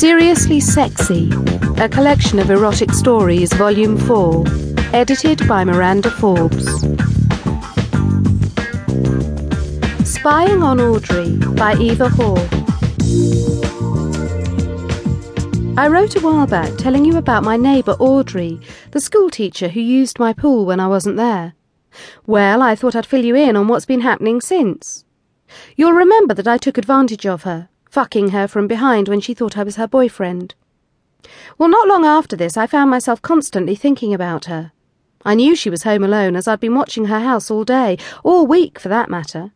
Seriously Sexy, a collection of erotic stories, Volume 4, edited by Miranda Forbes. Spying on Audrey by Eva Hall. I wrote a while back telling you about my neighbour Audrey, the schoolteacher who used my pool when I wasn't there. Well, I thought I'd fill you in on what's been happening since. You'll remember that I took advantage of her, fucking her from behind when she thought I was her boyfriend. Well, not long after this, I found myself constantly thinking about her. I knew she was home alone as I'd been watching her house all day, all week for that matter.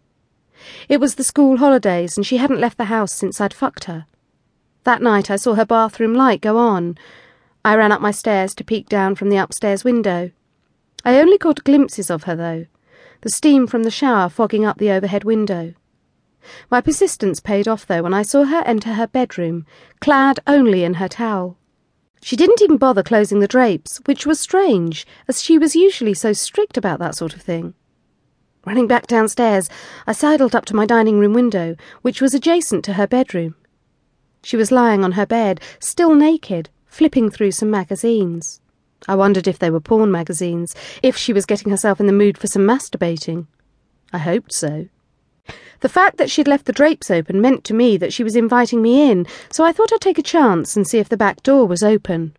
It was the school holidays, and she hadn't left the house since I'd fucked her. That night I saw her bathroom light go on. I ran up my stairs to peek down from the upstairs window. I only caught glimpses of her, though, the steam from the shower fogging up the overhead window. My persistence paid off, though, when I saw her enter her bedroom, clad only in her towel. She didn't even bother closing the drapes, which was strange, as she was usually so strict about that sort of thing. Running back downstairs, I sidled up to my dining room window, which was adjacent to her bedroom. She was lying on her bed, still naked, flipping through some magazines. I wondered if they were porn magazines, if she was getting herself in the mood for some masturbating. I hoped so. The fact that she'd left the drapes open meant to me that she was inviting me in, so I thought I'd take a chance and see if the back door was open.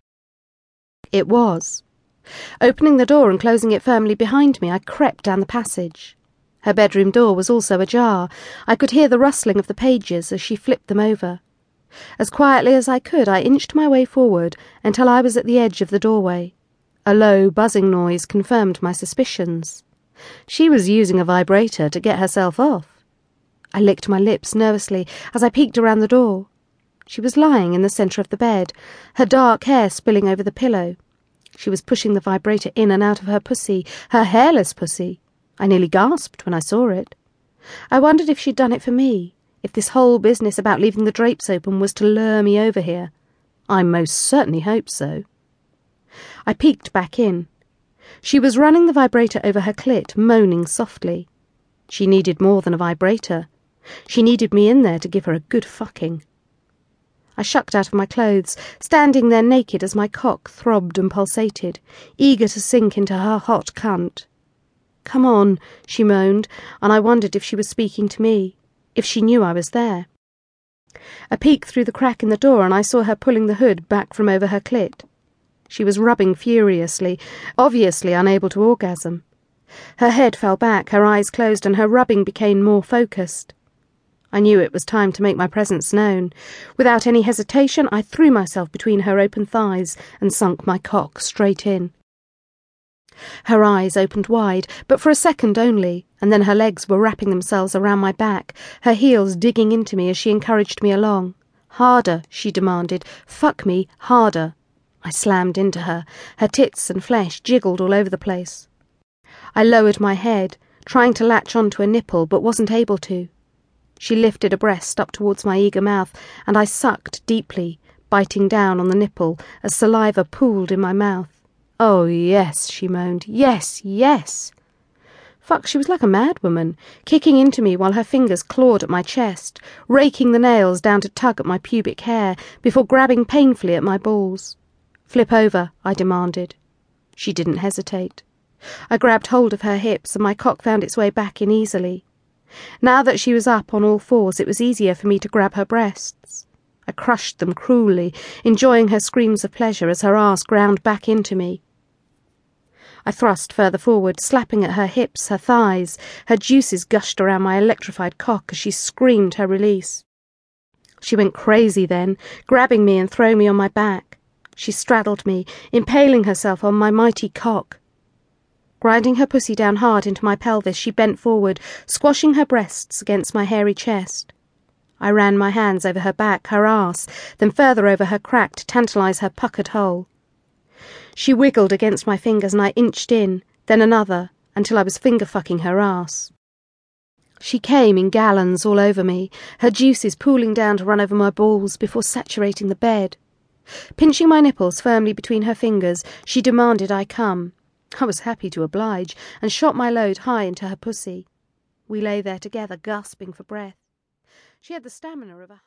It was. Opening the door and closing it firmly behind me, I crept down the passage. Her bedroom door was also ajar. I could hear the rustling of the pages as she flipped them over. As quietly as I could, I inched my way forward until I was at the edge of the doorway. A low, buzzing noise confirmed my suspicions. She was using a vibrator to get herself off. I licked my lips nervously as I peeked around the door. She was lying in the centre of the bed, her dark hair spilling over the pillow. She was pushing the vibrator in and out of her pussy, her hairless pussy. I nearly gasped when I saw it. I wondered if she'd done it for me, if this whole business about leaving the drapes open was to lure me over here. I most certainly hoped so. I peeked back in. She was running the vibrator over her clit, moaning softly. She needed more than a vibrator. She needed me in there to give her a good fucking. I shucked out of my clothes, standing there naked as my cock throbbed and pulsated, eager to sink into her hot cunt. Come on, she moaned, and I wondered if she was speaking to me, if she knew I was there. A peek through the crack in the door, and I saw her pulling the hood back from over her clit. She was rubbing furiously, obviously unable to orgasm. Her head fell back, her eyes closed, and her rubbing became more focused. I knew it was time to make my presence known. Without any hesitation, I threw myself between her open thighs and sunk my cock straight in. Her eyes opened wide, but for a second only, and then her legs were wrapping themselves around my back, her heels digging into me as she encouraged me along. Harder, she demanded. Fuck me, harder. I slammed into her. Her tits and flesh jiggled all over the place. I lowered my head, trying to latch onto a nipple, but wasn't able to. She lifted a breast up towards my eager mouth, and I sucked deeply, biting down on the nipple as saliva pooled in my mouth. Oh, yes, she moaned. Yes, yes. Fuck, she was like a madwoman, kicking into me while her fingers clawed at my chest, raking the nails down to tug at my pubic hair before grabbing painfully at my balls. Flip over, I demanded. She didn't hesitate. I grabbed hold of her hips, and my cock found its way back in easily. Now that she was up on all fours, it was easier for me to grab her breasts. I crushed them cruelly, enjoying her screams of pleasure as her ass ground back into me. I thrust further forward, slapping at her hips, her thighs. Her juices gushed around my electrified cock as she screamed her release. She went crazy then, grabbing me and throwing me on my back. She straddled me, impaling herself on my mighty cock. Grinding her pussy down hard into my pelvis, she bent forward, squashing her breasts against my hairy chest. I ran my hands over her back, her ass, then further over her crack to tantalise her puckered hole. She wiggled against my fingers and I inched in, then another, until I was finger fucking her ass. She came in gallons all over me, her juices pooling down to run over my balls before saturating the bed. Pinching my nipples firmly between her fingers, she demanded I come. I was happy to oblige, and shot my load high into her pussy. We lay there together, gasping for breath. She had the stamina of a